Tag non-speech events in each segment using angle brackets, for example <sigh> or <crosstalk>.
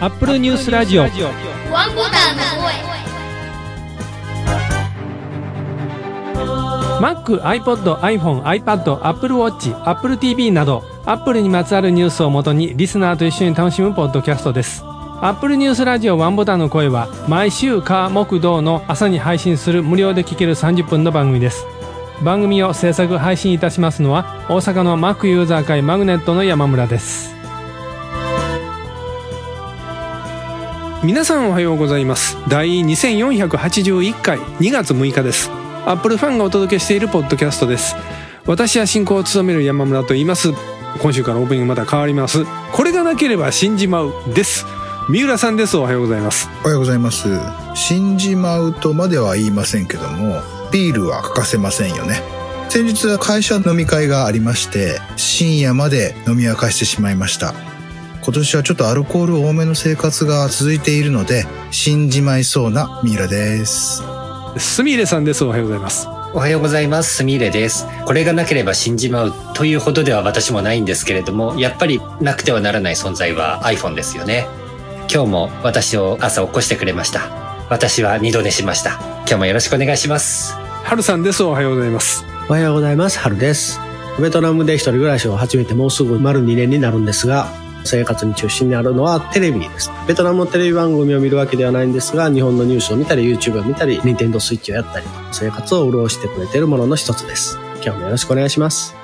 アップルニュースラジオワンボタンの声 Mac、iPod、iPhone、iPad、Apple Watch、Apple TV など Apple にまつわるニュースをもとにリスナーと一緒に楽しむポッドキャストです。アップルニュースラジオワンボタンの声は毎週火木道の朝に配信する無料で聴ける30分の番組です。番組を制作配信いたしますのは大阪の Mac ユーザー会マグネットの山村です。皆さんおはようございます。第2481回2月6日です。アップルファンがお届けしているポッドキャストです。私は進行を務める山村と言います。今週からオープニングまた変わります。これがなければ死んじまうです。三浦さんです。おはようございます。おはようございます。死んじまうとまでは言いませんけども、ビールは欠かせませんよね。先日会社飲み会がありまして、深夜まで飲み明かしてしまいました。今年はちょっとアルコール多めの生活が続いているので、死んじまいそうなミイラです。すみれさんですおはようございますおはようございます。すみれです。これがなければ死んじまうというほどでは私もないんですけれども、やっぱりなくてはならない存在は iPhone ですよね。今日も私を朝起こしてくれました。私は二度寝しました。今日もよろしくお願いします。はるさんですおはようございますおはようございます。春です。ベトナムで一人暮らしを始めてもうすぐ丸2年になるんですが、生活に中心にあるのはテレビです。ベトナムのテレビ番組を見るわけではないんですが、日本のニュースを見たり、YouTube を見たり、Nintendo Switch をやったりと、生活を潤してくれているものの一つです。今日もよろしくお願いします。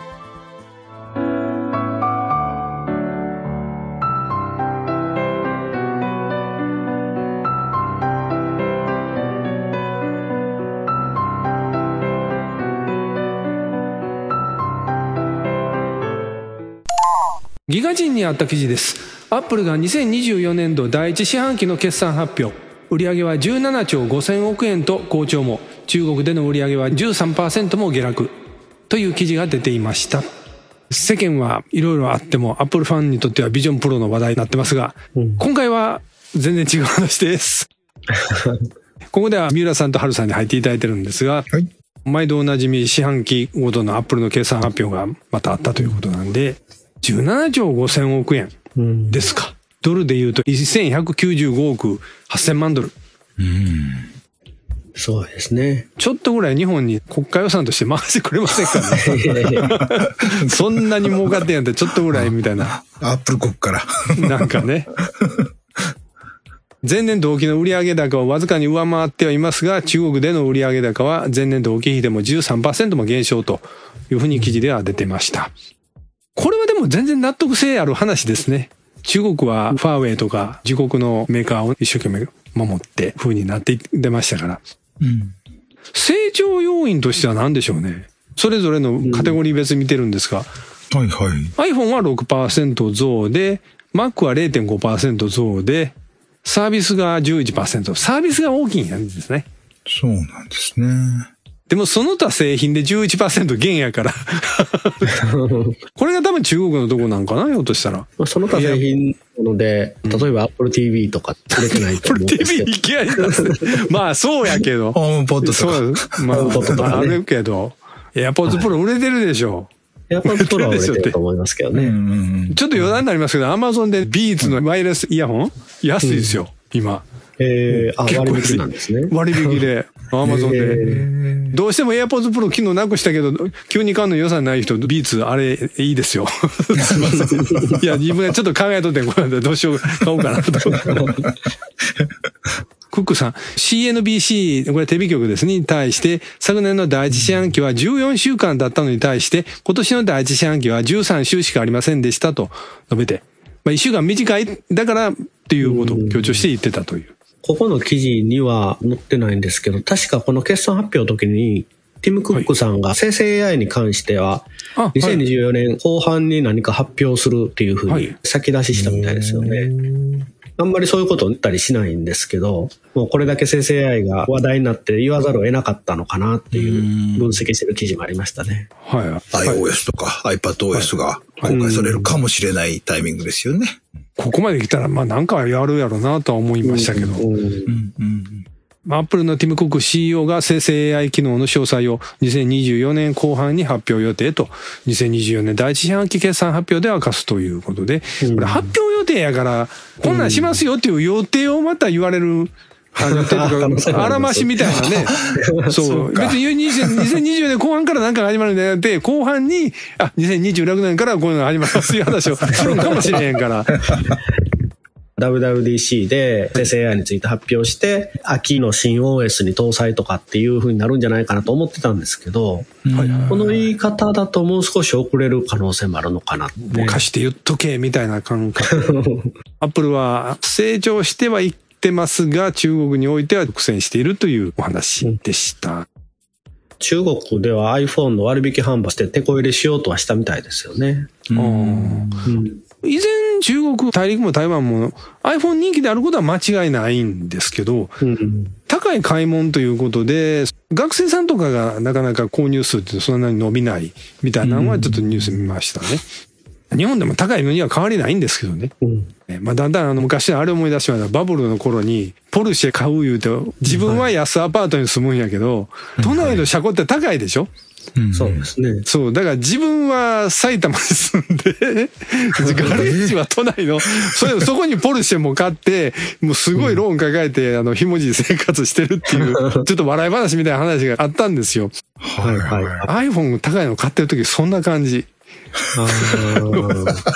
にあった記事です。アップルが2024年度第一四半期の決算発表。売上は17兆5000億円と好調も。中国での売上は13%も下落。という記事が出ていました。世間はいろいろあってもアップルファンにとってはビジョンプロの話題になってますが、今回は全然違う話です。<laughs> ここでは三浦さんと春さんに入っていただいてるんですが、はい。毎度おなじみ四半期ごとのアップルの決算発表がまたあったということなんで、17兆5000億円うん。ですか。ドルで言うと1195億8000万ドル。そうですね。ちょっとぐらい日本に国家予算として回してくれませんかね。いやいやそんなに儲かってんやったらちょっとぐらいみたいな。アップル国から。なんかね。前年同期の売上高をわずかに上回ってはいますが、中国での売上高は前年同期比でも13%も減少というふうに記事では出てました。これはでも全然納得性ある話ですね。中国はファーウェイとか自国のメーカーを一生懸命守って風になっていってましたから。うん。成長要因としては何でしょうね。それぞれのカテゴリー別見てるんですが、はいはい。iPhone は6%増で、Mac は0.5%増で、サービスが11%。サービスが大きいんですね。そうなんですね。でもその他製品で11%減やから。<laughs> これが多分中国のとこなんかな、ひょっとしたら。まあその他製品なので、例えば Apple TV とか売れてないと思うんですけ TV ど。いきなり出す。まあそうやけど。ホームポッドとそか。う、まホームポッドとかねあ、あるけど。AirPods Pro 売れてるでしょ。やっぱりプロは売れてると思いますけどうんうね。んちょっと余談になりますけど、Amazon で Beats のワイヤレスイヤホン？安いですよ、今。えー、あ、割引なんですね。割引で、Amazon で。うん。どうしても AirPods Pro 機能なくしたけど、急に買うの予算ない人、ビーツ、あれ、いいですよ。すいません。いや、自分でちょっと考えとって、これどうしよう、買おうかなと。<laughs> クックさん、CNBC、これテレビ局ですね、に対して、昨年の第一四半期は14週間だったのに対して、今年の第一四半期は13週しかありませんでしたと述べて、まあ1週間短い、だから、っていうことを強調して言ってたという。ここの記事には載ってないんですけど、確かこの決算発表の時に、ティム・クックさんが生成 AI に関しては、あ、はい。2024年後半に何か発表するっていうふうにはい。先出ししたみたいですよね。あんまりそういうことを言ったりしないんですけど、もうこれだけ生成 AI が話題になって言わざるを得なかったのかなっていう分析してる記事もありましたね。はい。はい。iOS とか iPadOS が公開されるかもしれないタイミングですよね。ここまで来たら、まあなんかやるやろなとは思いましたけど。うんうんうんアップルのティム・コック CEO が生成 AI 機能の詳細を2024年後半に発表予定と、2024年第一四半期決算発表で明かすということで、これ発表予定やから、こんなんしますよっていう予定をまた言われる、<laughs> あの、てか、あらましみたいなね。<laughs> そう。別に20 2024年後半からなんかが始まるんじゃなくて、後半に、あ、2026年からこういうのが始まりますいう話を <laughs> するんかもしれへんから。WWDC で生成 AI について発表して、秋の新 OS に搭載とかっていう風になるんじゃないかなと思ってたんですけど、この言い方だともう少し遅れる可能性もあるのかなって。もう貸して言っとけ、みたいな感覚。<laughs> アップルは成長してはいってますが、中国においては苦戦しているというお話でした。中国では iPhone の割引販売して手こ入れしようとはしたみたいですよね。うんうん以前中国大陸も台湾も iPhone 人気であることは間違いないんですけど、うん高い買い物ということで、学生さんとかがなかなか購入数ってそんなに伸びないみたいなのはちょっとニュース見ましたね。日本でも高いのには変わりないんですけどね。うんえまあ、だんだんあの昔のあれ思い出しました。バブルの頃にポルシェ買う言うて、自分は安アパートに住むんやけど、都内の車庫って高いでしょ？うんそうですね。そう。だから自分は埼玉に住んで、<laughs> ガレージは都内の、それ、そこにポルシェも買って、もうすごいローン抱えて、あの、ひもじい生活してるっていう、<laughs> ちょっと笑い話みたいな話があったんですよ。はいはいはい。iPhone 高いの買ってる時そんな感じ。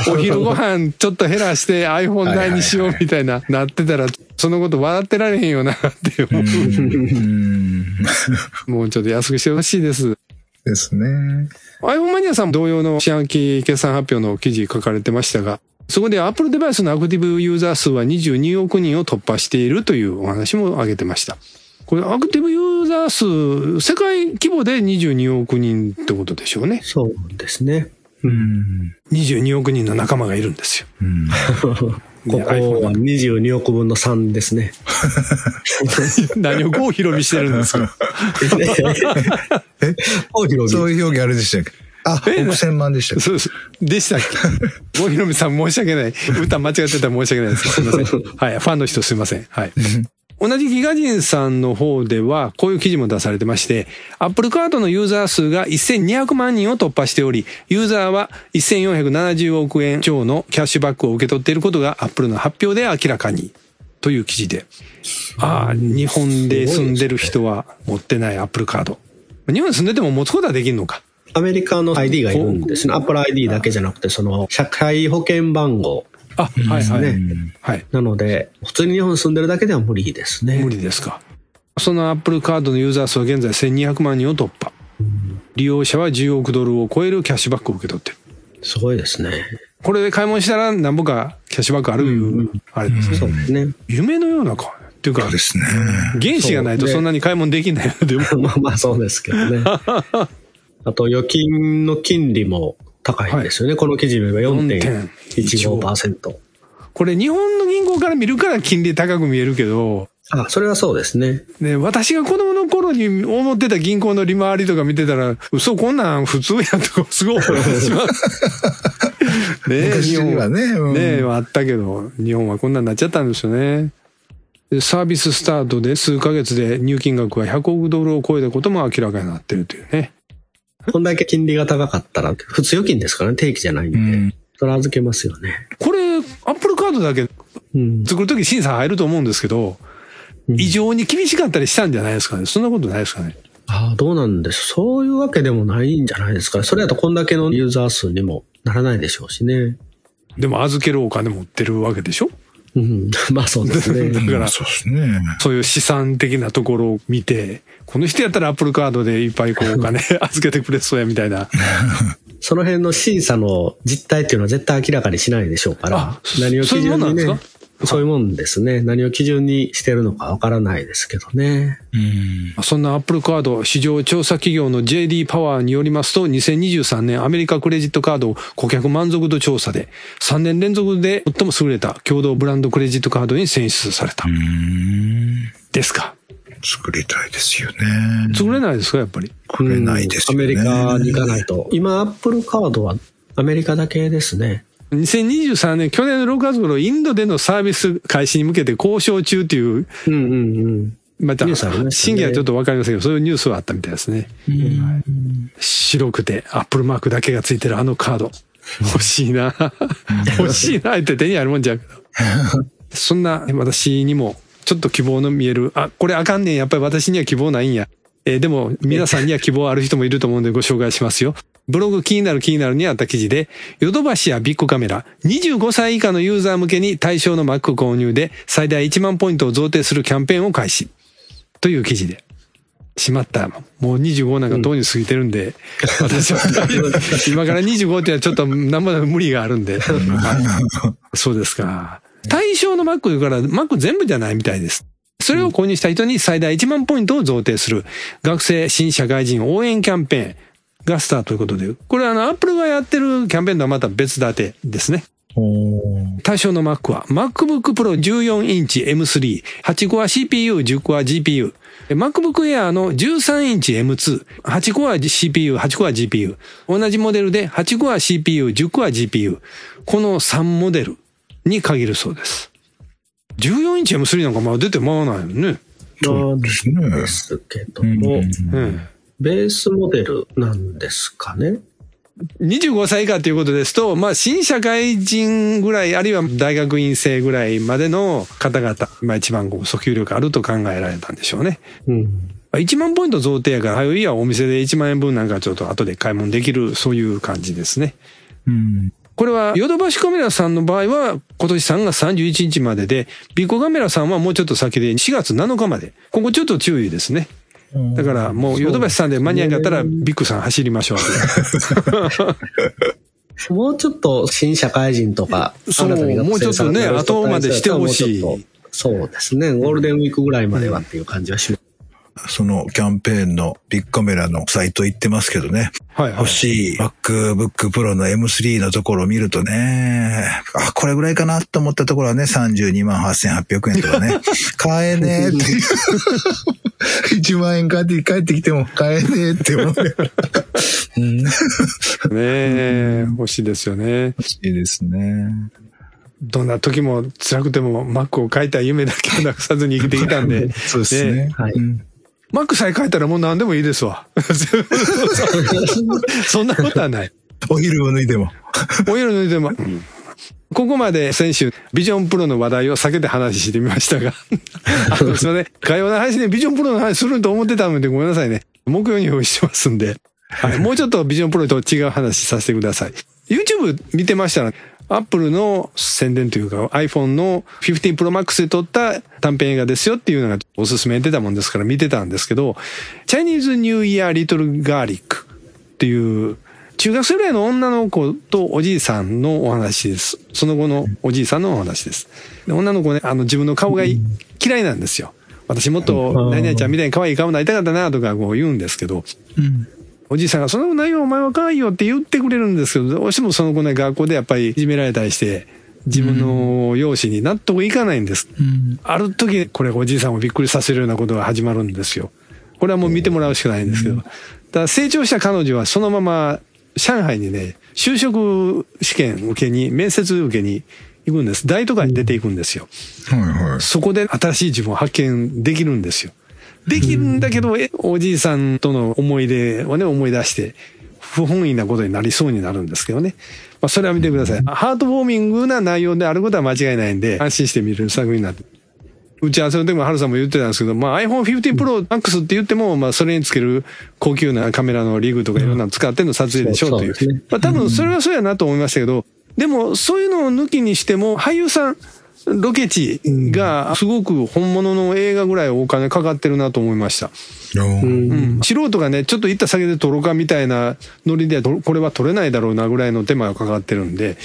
お昼ご飯ちょっと減らして iPhone 代にしようみたいな、なってたら、そのこと笑ってられへんよなって思う。うん。<laughs> もうちょっと安くしてほしいです。ですね。iPhone マニアさん同様の四半期決算発表の記事書かれてましたが、そこで Apple デバイスのアクティブユーザー数は22億人を突破しているというお話も挙げてました。これアクティブユーザー数、世界規模で22億人ってことでしょうね。そうですね。うん。22億人の仲間がいるんですよ。うん。<laughs> ここは22億分の3ですね。<laughs> 何を郷ひろみしてるんですか？お広げそういう表現あれでしたっけ？あ、え？億千万でしたっけ？そうです。でしたっけ？郷ひろみさん申し訳ない。歌間違ってたら申し訳ないです。すいません。はい。ファンの人すいません。はい。同じギガ人さんの方では、こういう記事も出されてまして、Apple Card のユーザー数が1200万人を突破しており、ユーザーは1470億円超のキャッシュバックを受け取っていることが Apple の発表で明らかに。という記事で。ああ、日本で住んでる人は持ってない Apple Card。日本に住んでても持つことはできるのか。アメリカの ID がいるんですね。Apple ID だけじゃなくて、その、社会保険番号。あ、はいはい。ねはい。なので、普通に日本に住んでるだけでは無理ですね。無理ですか。そのアップルカードのユーザー数は現在1200万人を突破。利用者は10億ドルを超えるキャッシュバックを受け取ってる。すごいですね。これで買い物したら何ぼかキャッシュバックあるいう、あれですね。そうですね。夢のようなか。っていうかですね。原資がないとそんなに買い物できないのでも。<laughs> まあまあそうですけどね。<laughs> あと、預金の金利も高いんですよね。この記事では4.15%。これ日本の銀行から見るから金利高く見えるけど、あ、それはそうですね。ね、私が子供の頃に思ってた銀行の利回りとか見てたら、嘘こんなん普通やとかすごい思ってしまう。<laughs> ねえ昔はねうんねえ、あったけど、日本はこんなんなっちゃったんですよね。でサービススタートで数ヶ月で入金額は100億ドルを超えたことも明らかになってるというね。こんだけ金利が高かったら、普通預金ですからね、定期じゃないんで。うんそれ預けますよね。これ、アップルカードだけうん。作るとき審査入ると思うんですけど、異常に厳しかったりしたんじゃないですかね。そんなことないですかね。ああ、どうなんです。そういうわけでもないんじゃないですかね。それだとこんだけのユーザー数にもならないでしょうしね。でも預けるお金持ってるわけでしょうん。まあそうですね。<laughs> だからそうですね。そういう資産的なところを見て、この人やったらアップルカードでいっぱいこうお金 <laughs> 預けてくれそうやみたいな。<laughs> その辺の審査の実態っていうのは絶対明らかにしないでしょうからあ、何を基準にそういうもんなんねですか、そういうもんですね。何を基準にしてるのかわからないですけどね。うん。そんなアップルカード市場調査企業の JD パワーによりますと、2023年アメリカクレジットカード顧客満足度調査で、3年連続で最も優れた共同ブランドクレジットカードに選出された。うん。ですか。作りたいですよね。作れないですか、やっぱり。作れないですよね。アメリカに行かないと。今、アップルカードはアメリカだけですね。2023年、去年の6月頃、インドでのサービス開始に向けて交渉中っていううんうんうん。また、真偽はちょっとわかりませんけど、そういうニュースはあったみたいですね。はい白くて、アップルマークだけがついてるあのカード。欲しいな。欲しいなって手にあるもんじゃん。そんな私にも、ちょっと希望の見える、あ、これあかんねん。やっぱり私には希望ないんや。えーでも、皆さんには希望ある人もいると思うんでご紹介しますよ。ブログ気になる気になるにあった記事で、ヨドバシやビッグカメラ、25歳以下のユーザー向けに対象の Mac 購入で最大1万ポイントを贈呈するキャンペーンを開始。という記事で。しまった。もう25なんかとうに過ぎてるんで、私 <laughs> は今から25ってのはちょっと何も無理があるんで。はいそうですか。対象の Mac から Mac 全部じゃないみたいです。それを購入した人に最大1万ポイントを贈呈する学生新社会人応援キャンペーンがスタートということで、これあの Apple がやってるキャンペーンとはまた別立てですね。対象の Mac は MacBook Pro 14インチ M3、8コア CPU、10コア GPU、MacBook Air の13インチ M2、8コア CPU、8コア GPU、同じモデルで8コア CPU、10コア GPU、この3モデルに限るそうです。14インチ M3 なんかまだ出てまわないよね。そうですねですけども、うん。ベースモデルなんですかね。25歳以下ということですと、まあ、新社会人ぐらい、あるいは大学院生ぐらいまでの方々、まあ、一番こう訴求力あると考えられたんでしょうね。うん。1万ポイント贈呈やから、はい、いや、お店で1万円分なんかちょっと後で買い物できる、そういう感じですね。うん。これは、ヨドバシカメラさんの場合は、今年3月31日までで、ビッコカメラさんはもうちょっと先で4月7日まで。ここちょっと注意ですね。だから、もうヨドバシさんで間に合いかったら、ビッグさん走りましょう。<laughs> もうちょっと新社会人とか、そうもうちょっとね後までしてほしいそうですね。ゴールデンウィークぐらいまではっていう感じはします。そのキャンペーンのビッグカメラのサイト行ってますけどね。はいはい欲。しい MacBook Pro の M3 のところを見るとね、あ、これぐらいかなと思ったところはね、32万8800円とかね、<laughs> 買えねえって。<laughs> 1万円買って帰ってきても買えねえって思う。うん、欲ねえ、欲しいですよね。しいですね。どんな時も辛くても Mac を買いたい夢だけをなくさずに生きてきたんで、<laughs> そうですね。はいうん、Mac さえ買えたらもう何でもいいですわ。<laughs> そんなことはない。お昼を脱いでも。お色抜いても。ここまで先週、ビジョンプロの話題を避けて話してみましたが、<laughs> あの、すいません。会話の配信でビジョンプロの話すると思ってたのでごめんなさいね。目標に用意してますんで、はい、もうちょっとビジョンプロと違う話させてください。YouTube 見てましたら、アップルの宣伝というか iPhone の15 Pro Max で撮った短編映画ですよっていうのがおすすめ出たもんですから見てたんですけど、Chinese New Year Little Garlic っていう中学生ぐらいの女の子とおじいさんのお話です。その後のおじいさんのお話です。で女の子ね、あの自分の顔がい嫌いなんですよ。私もっと何々ちゃんみたいに可愛い顔になりたかったなとかこう言うんですけど、おじいさんが、そんなことないよ、お前は可愛いよって言ってくれるんですけど、どうしてもその子ね、学校でやっぱりいじめられたりして、自分の容姿に納得いかないんです。ある時、これおじいさんをびっくりさせるようなことが始まるんですよ。これはもう見てもらうしかないんですけど。だ成長した彼女はそのまま上海にね、就職試験受けに、面接受けに行くんです。大都会に出ていくんですよ。はいはい。そこで新しい自分を発見できるんですよ。できるんだけど、えおじいさんとの思い出をね、思い出して、不本意なことになりそうになるんですけどね。まあ、それは見てください。ハートウォーミングな内容であることは間違いないんで、安心して見れる作品になって。打ち合わせの時もハルさんも言ってたんですけど、まあ iPhone 15 Pro Max って言っても、まあそれにつける高級なカメラのリグとかいろんなの使っての撮影でしょうという。まあ多分それはそうやなと思いましたけど、でもそういうのを抜きにしても、俳優さん、ロケ地がすごく本物の映画ぐらいお金かかってるなと思いました。うん、素人がね、ちょっと行った先で撮ろうかみたいなノリでこれは撮れないだろうなぐらいの手間がかかってるんで、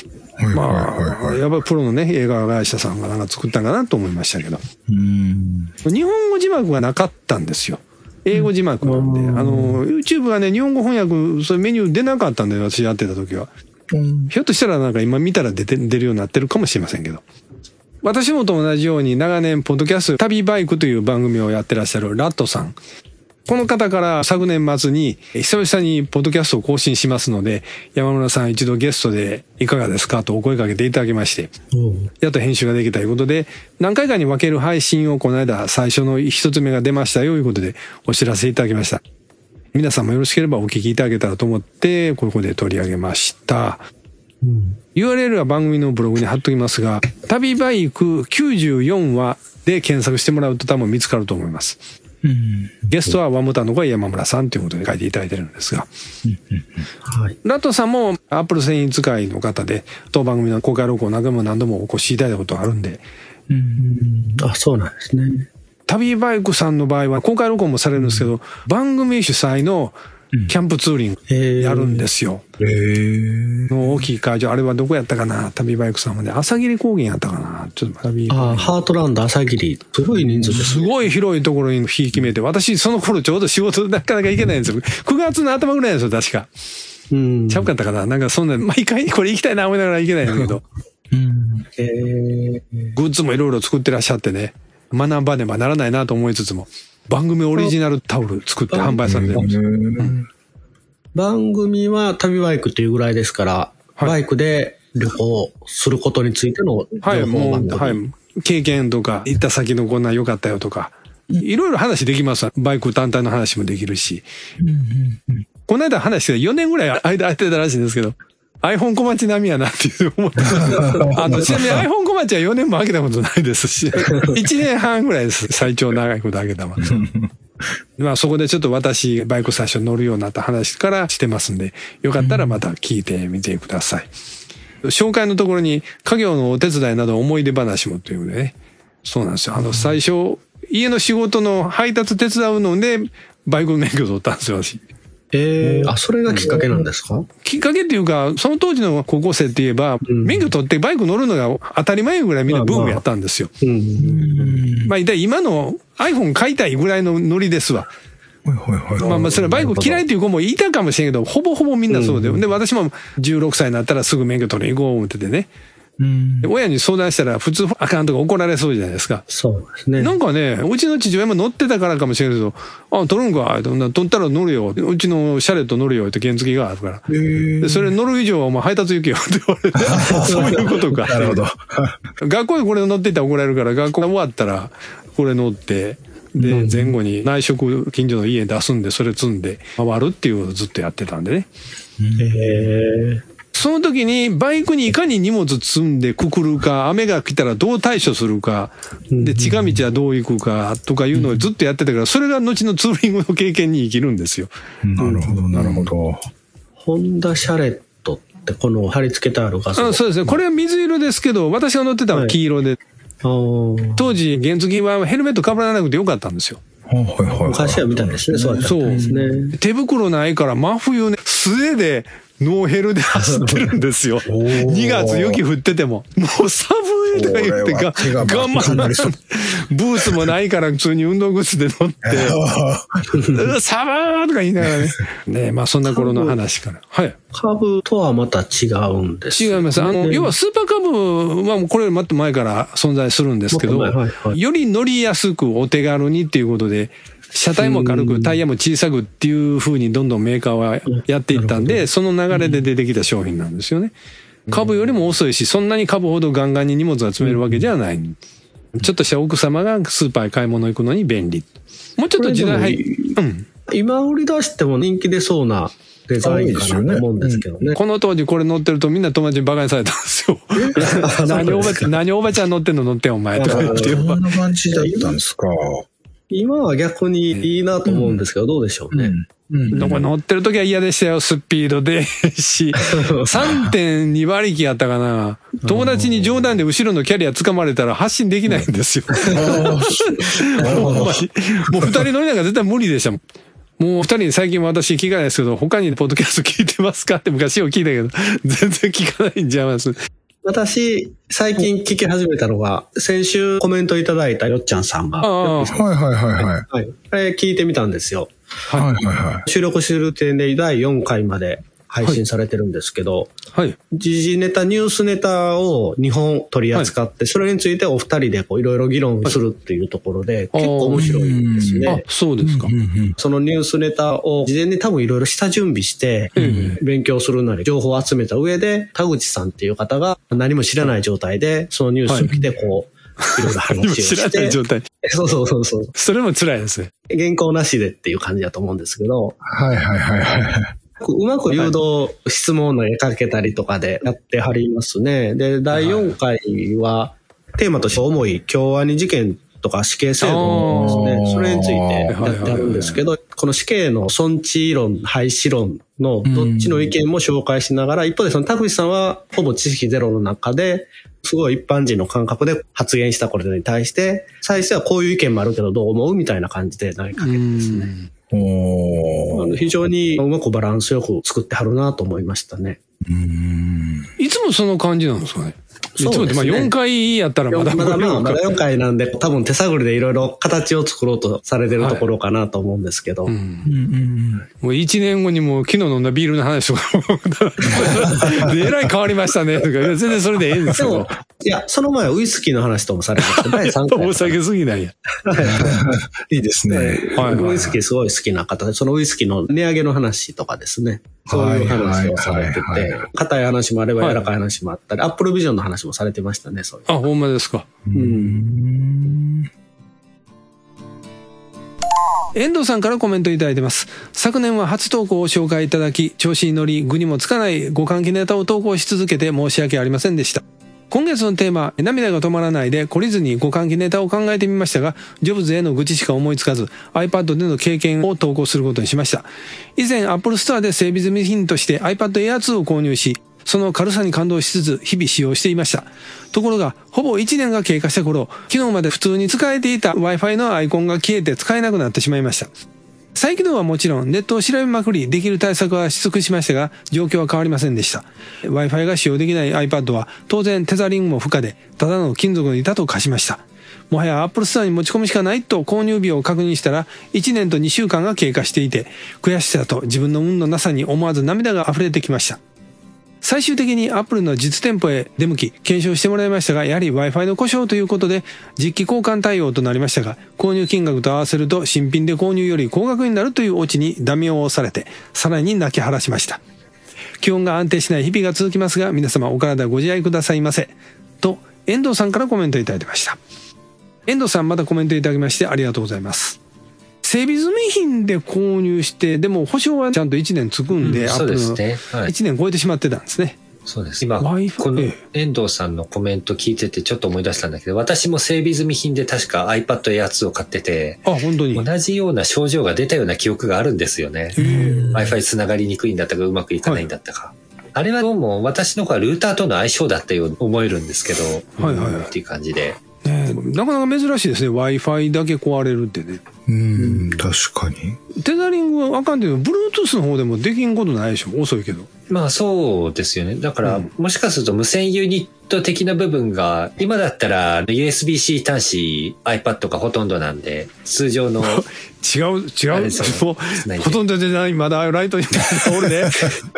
まあ。やっぱりプロのね、映画会社さんがなんか作ったんかなと思いましたけど。うん。日本語字幕がなかったんですよ。英語字幕なんで。あの、YouTube がね、日本語翻訳、そういうメニュー出なかったんで、私やってた時は。うんひょっとしたらなんか今見たら出て、出るようになってるかもしれませんけど。私もと同じように長年、ポッドキャスト、旅バイクという番組をやってらっしゃるラットさん。この方から昨年末に久々にポッドキャストを更新しますので、山村さん一度ゲストでいかがですか？とお声かけていただきまして、やっと編集ができたということで、何回かに分ける配信をこの間最初の一つ目が出ましたよということでお知らせいただきました。皆さんもよろしければお聞きいただけたらと思って、ここで取り上げました。URL は番組のブログに貼っときますが、旅バイク94話で検索してもらうと多分見つかると思います。ゲストはワムタの声山村さんということで書いていただいてるんですが、はい。ラットさんもアップル繊維使いの方で、当番組の公開録音何度も何度もお越しいただいたことがあるんで、あ、そうなんですね。旅バイクさんの場合は公開録音もされるんですけど、番組主催のキャンプツーリングやるんですよ。の大きい会場、あれはどこやったかな？旅バイクさんはね、朝霧高原やったかな？ちょっと旅ああ、ハートランド朝霧。すごい人数。ですすね。ごい広いところに引き決めて、私その頃ちょうど仕事なかなか行けないんですよ。9月の頭ぐらいなんですよ、確か。うん。ちゃうかったかな？なんかそんな、毎回これ行きたいな思いながら行けないんだけど、えーグッズもいろいろ作ってらっしゃってね、学ばねばならないなと思いつつも、番組オリジナルタオル作って販売されてるんですよ。番組は旅バイクというぐらいですから、はいバイクで旅行することについてのはい、情報もう、番組。はい。経験とか、行った先のこんなん良かったよとか、いろいろ話できますわバイク単体の話もできるし。この間話して4年ぐらい間空いてたらしいんですけど、iPhone 小町並みやなっていう思って。あの、<laughs> ちなみに iPhone 小町は4年も開けたことないですし、<laughs> 1年半ぐらいです。最長長いこと開けたまで。<laughs> まあそこでちょっと私、バイク最初乗るようになった話からしてますんで、よかったらまた聞いてみてください。紹介のところに、家業のお手伝いなど思い出話もというね。そうなんですよ。あの、最初、家の仕事の配達手伝うので、バイク免許取ったんですよ、私。えー、あ、それがきっかけなんですか？きっかけっていうか、その当時の高校生って言えば、免許取ってバイク乗るのが当たり前ぐらいみんなブームやったんですよ。うん。まあ、一体今の iPhone 買いたいぐらいのノリですわ。はいはいはい。まあまあ、それはバイク嫌いっていう子もいたかもしれんけど、ほぼほぼみんなそうで。で、私も16歳になったらすぐ免許取りに行こう思っててね。で親に相談したら普通あかんとか怒られそうじゃないですか。そうですね。なんかね、うちの父親も乗ってたからかもしれないけど、あ、取るんか、取ったら乗るよ。うちのシャレット乗るよって原付があるから。でそれ乗る以上はお前配達行けよって言われて、<laughs> そういうことか。なるほど。<laughs> 学校でこれ乗ってたら怒られるから、学校が終わったらこれ乗って、で、前後に内職近所の家に出すんで、それ積んで回るっていうのをずっとやってたんでね。えーその時にバイクにいかに荷物積んでくくるか、雨が来たらどう対処するか、で、近道はどう行くかとかいうのをずっとやってたから、それが後のツーリングの経験に生きるんですよ。なるほど、なるほど。ホンダシャレットってこの貼り付けてある画像。あそうですね。これは水色ですけど、私が乗ってたのは黄色で、あー当時原付はヘルメット被らなくてよかったんですよ。はいはいはい。昔は見たんですね。そうですね。手袋ないから真冬ね、素手でノーヘルで走ってるんですよ。<laughs> 2月雪降ってても。もう寒いとか言ってが、我真っ赤にな。<laughs> ブーツもないから普通に運動靴で乗って、<laughs> 寒ーとか言いながらね。ねまあそんな頃の話から。はい。株とはまた違うんです、違います。あの、要はスーパーカブはもうこれよりもっと前から存在するんですけど、より乗りやすくお手軽にっていうことで、車体も軽く、タイヤも小さくっていう風にどんどんメーカーはやっていったんで、その流れで出てきた商品なんですよね。株よりも遅いし、そんなに株ほどガンガンに荷物が積めるわけじゃない。ちょっとした奥様がスーパーへ買い物行くのに便利。もうちょっと時代入うん。今売り出しても人気出そうなデザインかなと思うんですけどね。この当時これ乗ってるとみんな友達に馬鹿にされたんですよ。<laughs> 何おばちゃん、何おばちゃん乗ってんの乗ってんお前とか言ってそんな感じだったんですか？今は逆にいいなと思うんですけど、どうでしょうね。うん。どこ乗ってる時は嫌でしたよ、スピードでし。<laughs> 3.2馬力やったかな。友達に冗談で後ろのキャリア掴まれたら発進できないんですよ。<laughs> もう二人乗りなんか絶対無理でしたもん。もう二人に最近私聞かないですけど、他にポッドキャスト聞いてますかって昔を聞いたけど、全然聞かないんちゃいます。私、最近聞き始めたのが、先週コメントいただいたよっちゃんさんが、ああ、はいはいはいはい。はい。あれ聞いてみたんですよ。はいはいはい。収録してる点で第4回まで配信されてるんですけど、はい。時事ネタ、ニュースネタを2本取り扱って、それについてお二人でこういろいろ議論するっていうところで、結構面白いんですあね。、そうですか。そのニュースネタを事前に多分いろいろ下準備して、勉強するなり情報を集めた上で、田口さんっていう方が何も知らない状態で、そのニュースを見てこう、いろいろ何も話を知らしてない状、態。<laughs> そうそうそうそう。それも辛いですね。原稿なしでっていう感じだと思うんですけど、はいはいはいはい。うまく誘導、質問を投げかけたりとかでやってはりますね。で、第4回は、テーマとして重い京アニ事件とか死刑制度ですね。それについてやってあるんですけど、この死刑の損地論、廃止論のどっちの意見も紹介しながら、一方でその田口さんはほぼ知識ゼロの中で、すごい一般人の感覚で発言したことに対して、最初はこういう意見もあるけどどう思うみたいな感じで投げかけてですね。あの非常にうまくバランスよく作ってはるなと思いましたね。いつもその感じなんですかね？そうですねまあ4回やったらまだまだまあ、まだ4 4回なんで、多分手探りでいろいろ形を作ろうとされてるところかなと思うんですけど。もう1年後にもう昨日飲んだビールの話とか <laughs> えらい変わりましたねとか、全然それでええんですけどでも。、いや、その前はウイスキーの話ともされてました。第3回。お酒すぎないや。いいですね。はいはいウイスキーすごい好きな方で、そのウイスキーの値上げの話とかですね。そういう話をされてはいはいはいて、硬い話もあれば柔らかい話もあったり、アップルビジョンの話もされてましたね、そういう。あ、ほんまですか。うん。遠藤さんからコメントいただいてます。昨年は初投稿を紹介いただき、調子に乗り、具にもつかない互換機ネタを投稿し続けて申し訳ありませんでした。今月のテーマ、涙が止まらないで懲りずに互換機ネタを考えてみましたが、ジョブズへの愚痴しか思いつかず、iPad での経験を投稿することにしました。以前、Apple Store で整備済み品として iPad Air 2を購入し、その軽さに感動しつつ日々使用していました。ところが、ほぼ1年が経過した頃、昨日まで普通に使えていた Wi-Fi のアイコンが消えて使えなくなってしまいました。再起動はもちろんネットを調べまくりできる対策はし尽くしましたが状況は変わりませんでした。Wi-Fi が使用できない iPad は当然テザリングも不可でただの金属の板と化しました。もはや Apple Store に持ち込むしかないと購入日を確認したら1年と2週間が経過していて悔しさと自分の運のなさに思わず涙が溢れてきました。最終的に Apple の実店舗へ出向き検証してもらいましたがやはり Wi-Fi の故障ということで実機交換対応となりましたが購入金額と合わせると新品で購入より高額になるというオチにダメを押されてさらに泣き晴らしました。気温が安定しない日々が続きますが皆様お体ご自愛くださいませ。と遠藤さんからコメントいただいてました。遠藤さんまたコメントいただきましてありがとうございます。整備済み品で購入してでも保証はちゃんと1年つくんで、うんそうですね。Apple のはい。1年超えてしまってたんですね、そうです。今、Wi-Fi このえ遠藤さんのコメント聞いててちょっと思い出したんだけど、私も整備済み品で確か iPad Air 2を買ってて、あ本当に。同じような症状が出たような記憶があるんですよね。Wi-Fi 繋がりにくいんだったか、うまくいかないんだったか。あれはどうも私の方はルーターとの相性だったように思えるんですけど、はいはいはい。うんっていう感じで。ねえなかなか珍しいですね。W i f i だけ壊れるってねうん、確かに。テザリングはあかんっていうの Bluetooth の方でもできんことないでしょ遅いけど。まあそうですよね。だから、うん。もしかすると無線ユニット的な部分が、今だったら USB-C 端子 iPad がほとんどなんで、通常の、違 <laughs> う違う。うで。ほとんどじゃない。まだライトニング <laughs> 俺ね。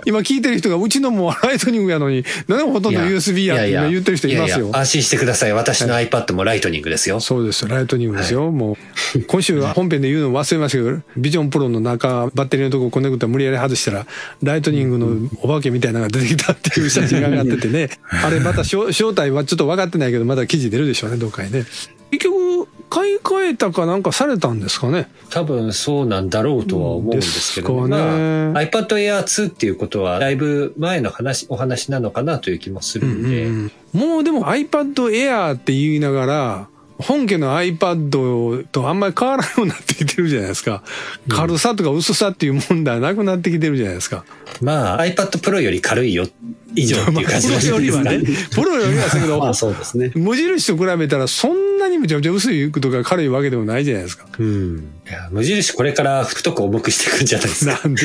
今聞いてる人がうちのもライトニングやのに何でもほとんど USB やって今言ってる人いますよ。やや安心してください。私の iPad もライトニングですよ。そうですよ。ライトニングですよ、もう今週は本編で言うの忘れましたけどビジョンプロの中バッテリーのとこコネクタ無理やり外したらライトニングのお化けみたいなのが出てきたっていう写真が上がっててね。<laughs> あれまた正正体はちょっと分かってないけどまだ記事出るでしょうねどっかにね。結局買い替えたかなんかされたんですかね？多分そうなんだろうとは思うんですけど、ですかね。まあ、iPad Air 2っていうことは、だいぶ前の話、お話なのかなという気もするんで、もうでも iPad Air って言いながら、本家の iPad とあんまり変わらんようになってきてるじゃないですか。軽さとか薄さっていう問題なくなってきてるじゃないですか。まあ iPad Pro より軽いよ、以上っていう感じプロよりはね、プロよりはそうけど、まあそうですね。無印と比べたらそんなにめちゃめちゃ薄いとか軽いわけでもないじゃないですか。うん。いや、無印これから太く重くしていくんじゃないですか。なんで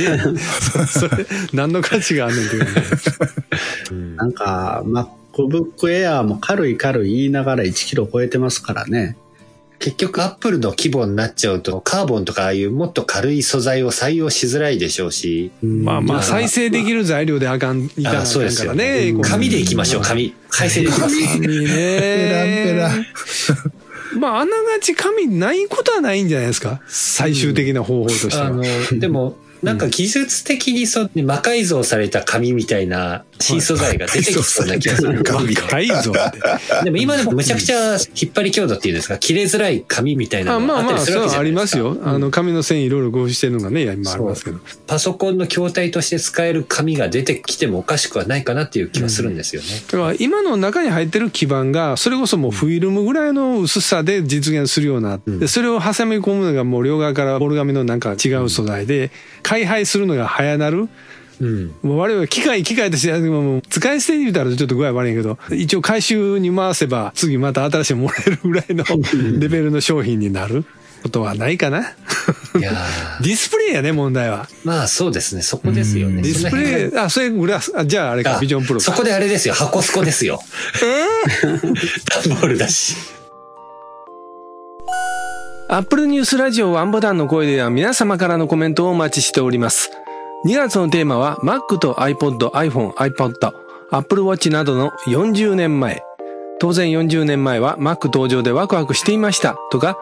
そそれ、何の価値があんねんっていうね。うんなんか、MacBook Air も軽い軽い言いながら1キロ超えてますからね。結局アップルの規模になっちゃうと、カーボンとかああいうもっと軽い素材を採用しづらいでしょうし。まあまあ、再生できる材料であかん、いかなあかんそうですよからね。紙でいきましょう、紙。再生できます。紙ね。ペラペラ。まあ、あながち紙ないことはないんじゃないですか？最終的な方法としては。あの、でも、なんか技術的にそう、魔改造された紙みたいな新素材が出てきそうな気がする。紙改造。<laughs> でも今でもむちゃくちゃ引っ張り強度っていうんですか、切れづらい紙みたいなあのまあまあ、があったりするわけそうありじゃないでか。ますすよ。あの、紙の繊維いろいろ合成してるのがね、今ありますけど。パソコンの筐体として使える紙が出てきてもおかしくはないかなっていう気はするんですよね。だから今の中に入ってる基板が、それこそもうフィルムぐらいの薄さで実現するような、でそれを挟み込むのがもう両側からボール紙のなんか違う素材で、開廃するのが早なる。うん。もう我々機械機械としてもう使い捨てに言うたらちょっと具合悪いけど、一応回収に回せば次また新しいのもらえるぐらいのレベルの商品になることはないかな。いやー <laughs> ディスプレイやね、問題は。まあそうですね、そこですよね。ディスプレイ、あ、それグラス、あじゃああれか、あビジョンプロか。そこであれですよ、箱スコですよ。<laughs> 段ボールだし。アップルニュースラジオワンボタンの声では皆様からのコメントをお待ちしております。2月のテーマは Mac と iPod、iPhone、iPod、Apple Watch などの40年前。当然40年前は Mac 登場でワクワクしていましたとか、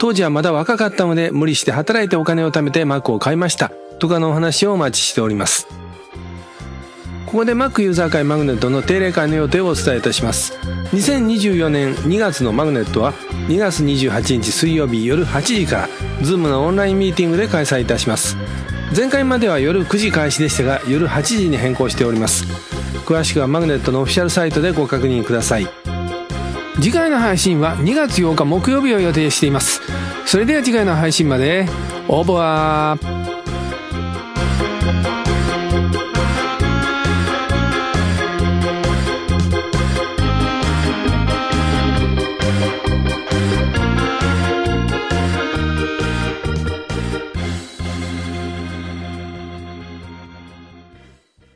当時はまだ若かったので無理して働いてお金を貯めて Mac を買いましたとかのお話をお待ちしております。ここで Mac ユーザー会マグネットの定例会の予定をお伝えいたします。2024年2月のマグネットは2月28日水曜日夜8時から Zoom のオンラインミーティングで開催いたします。前回までは夜9時開始でしたが夜8時に変更しております。詳しくはマグネットのオフィシャルサイトでご確認ください。次回の配信は2月8日木曜日を予定しています。それでは次回の配信まで、オーバー